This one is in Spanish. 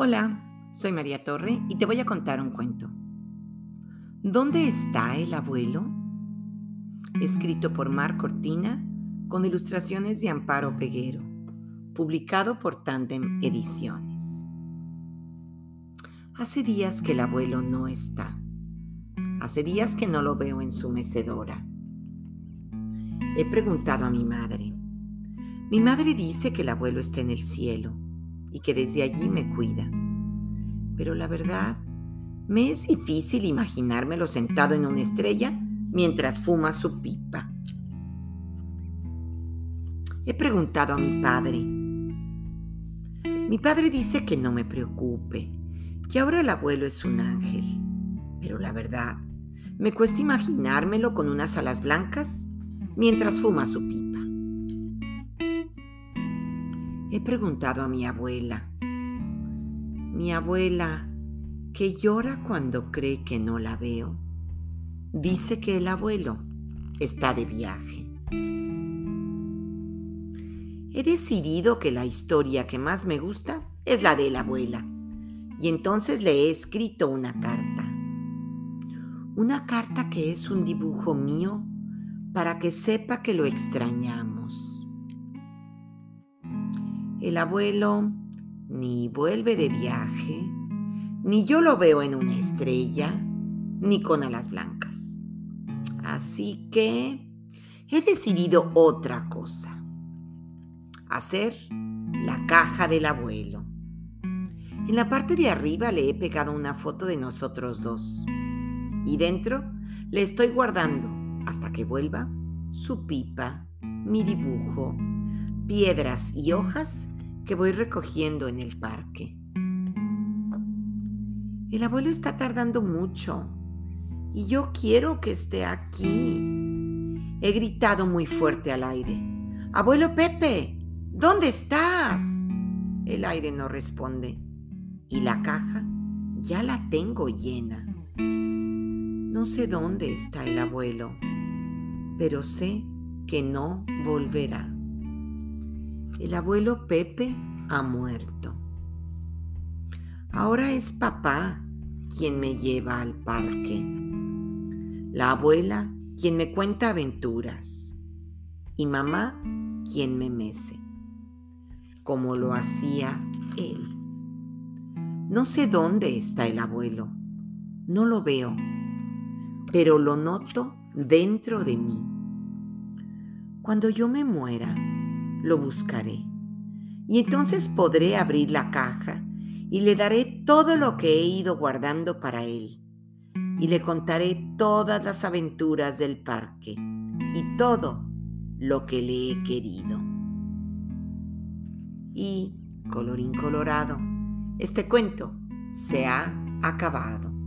Hola, soy María Torre y te voy a contar un cuento. ¿Dónde está el abuelo? Escrito por Mar Cortina con ilustraciones de Amparo Peguero, publicado por Tandem Ediciones. Hace días que el abuelo no está. Hace días que no lo veo en su mecedora. He preguntado a mi madre. Mi madre dice que el abuelo está en el cielo y que desde allí me cuida. Pero la verdad, me es difícil imaginármelo sentado en una estrella mientras fuma su pipa. He preguntado a mi padre. Mi padre dice que no me preocupe, que ahora el abuelo es un ángel. Pero la verdad, me cuesta imaginármelo con unas alas blancas mientras fuma su pipa. He preguntado a mi abuela. Mi abuela, que llora cuando cree que no la veo, dice que el abuelo está de viaje. He decidido que la historia que más me gusta es la de la abuela, y entonces le he escrito una carta. Una carta que es un dibujo mío para que sepa que lo extrañamos. El abuelo ni vuelve de viaje, ni yo lo veo en una estrella, ni con alas blancas. Así que he decidido otra cosa. Hacer la caja del abuelo. En la parte de arriba le he pegado una foto de nosotros dos. Y dentro le estoy guardando, hasta que vuelva, su pipa, mi dibujo, piedras y hojas que voy recogiendo en el parque. El abuelo está tardando mucho y yo quiero que esté aquí. He gritado muy fuerte al aire. Abuelo Pepe, ¿dónde estás? El aire no responde y la caja ya la tengo llena. No sé dónde está el abuelo, pero sé que no volverá. El abuelo Pepe ha muerto. Ahora es papá quien me lleva al parque. La abuela quien me cuenta aventuras. Y mamá quien me mece. Como lo hacía él. No sé dónde está el abuelo. No lo veo. Pero lo noto dentro de mí. Cuando yo me muera, lo buscaré. Y entonces podré abrir la caja y le daré todo lo que he ido guardando para él. Y le contaré todas las aventuras del parque y todo lo que le he querido. Y, colorín colorado, este cuento se ha acabado.